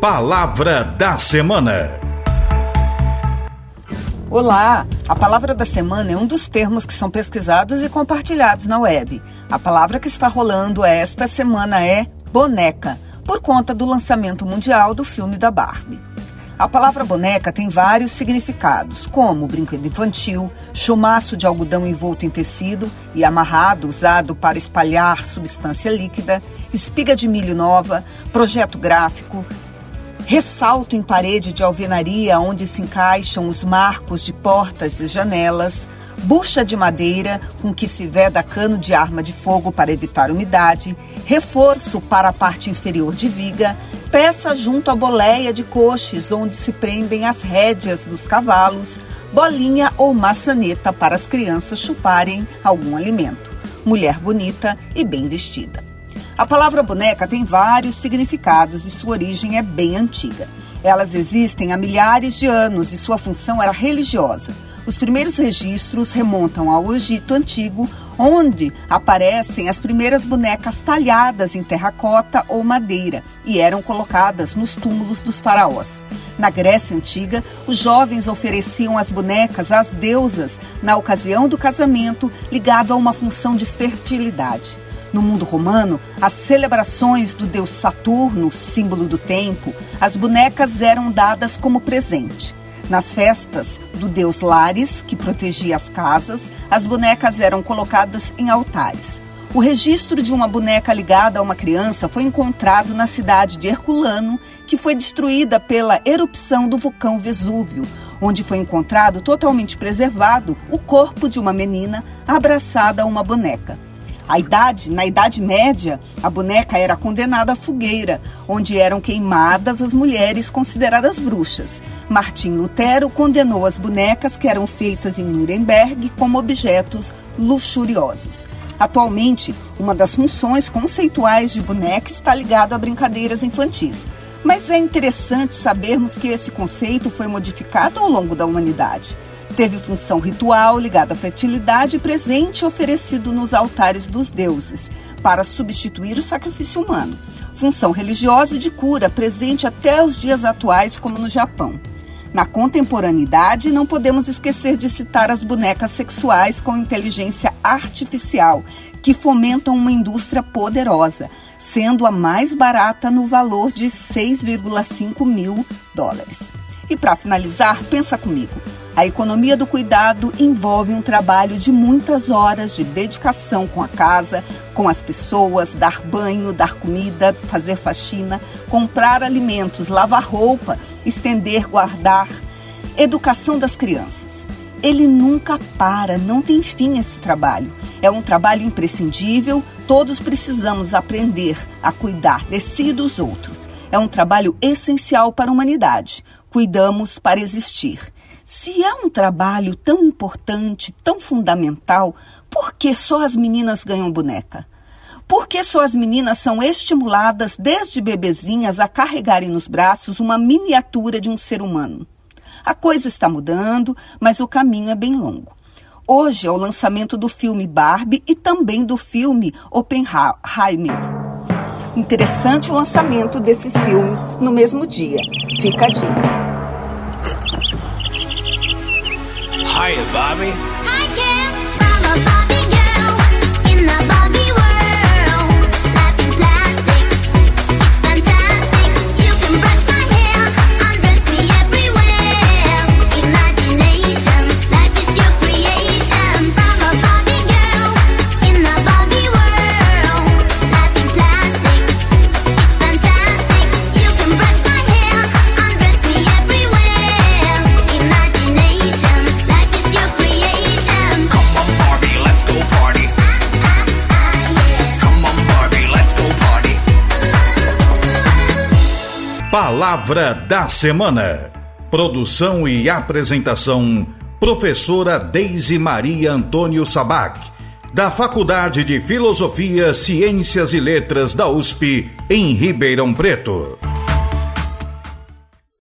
Palavra da Semana. Olá! A palavra da semana é um dos termos que são pesquisados e compartilhados na web. A palavra que está rolando esta semana é boneca, por conta do lançamento mundial do filme da Barbie. A palavra boneca tem vários significados, como brinquedo infantil, chumaço de algodão envolto em tecido e amarrado usado para espalhar substância líquida, espiga de milho nova, projeto gráfico, ressalto em parede de alvenaria onde se encaixam os marcos de portas e janelas, bucha de madeira com que se veda cano de arma de fogo para evitar umidade, reforço para a parte inferior de viga, peça junto à boleia de coches onde se prendem as rédeas dos cavalos, bolinha ou maçaneta para as crianças chuparem algum alimento. Mulher bonita e bem vestida. A palavra boneca tem vários significados e sua origem é bem antiga. Elas existem há milhares de anos e sua função era religiosa. Os primeiros registros remontam ao Egito Antigo, onde aparecem as primeiras bonecas talhadas em terracota ou madeira e eram colocadas nos túmulos dos faraós. Na Grécia Antiga, os jovens ofereciam as bonecas às deusas na ocasião do casamento, ligado a uma função de fertilidade. No mundo romano, as celebrações do deus Saturno, símbolo do tempo, as bonecas eram dadas como presente. Nas festas do deus Lares, que protegia as casas, as bonecas eram colocadas em altares. O registro de uma boneca ligada a uma criança foi encontrado na cidade de Herculano, que foi destruída pela erupção do vulcão Vesúvio, onde foi encontrado totalmente preservado o corpo de uma menina abraçada a uma boneca. A idade, na Idade Média, a boneca era condenada à fogueira, onde eram queimadas as mulheres consideradas bruxas. Martim Lutero condenou as bonecas que eram feitas em Nuremberg como objetos luxuriosos. Atualmente, uma das funções conceituais de boneca está ligada a brincadeiras infantis. Mas é interessante sabermos que esse conceito foi modificado ao longo da humanidade. Teve função ritual ligada à fertilidade presente oferecido nos altares dos deuses, para substituir o sacrifício humano. Função religiosa e de cura presente até os dias atuais, como no Japão. Na contemporaneidade, não podemos esquecer de citar as bonecas sexuais com inteligência artificial, que fomentam uma indústria poderosa, sendo a mais barata no valor de 6,5 mil dólares. E para finalizar, pensa comigo. A economia do cuidado envolve um trabalho de muitas horas de dedicação com a casa, com as pessoas, dar banho, dar comida, fazer faxina, comprar alimentos, lavar roupa, estender, guardar, educação das crianças. Ele nunca para, não tem fim esse trabalho. É um trabalho imprescindível, todos precisamos aprender a cuidar de si e dos outros. É um trabalho essencial para a humanidade. Cuidamos para existir. Se é um trabalho tão importante, tão fundamental, por que só as meninas ganham boneca? Por que só as meninas são estimuladas desde bebezinhas a carregarem nos braços uma miniatura de um ser humano? A coisa está mudando, mas o caminho é bem longo. Hoje é o lançamento do filme Barbie e também do filme Oppenheimer. Interessante o lançamento desses filmes no mesmo dia. Fica a dica. Hiya, Bobby. Hi, Ken. Palavra da Semana. Produção e apresentação: Professora Deise Maria Antônio Sabac, da Faculdade de Filosofia, Ciências e Letras da USP, em Ribeirão Preto.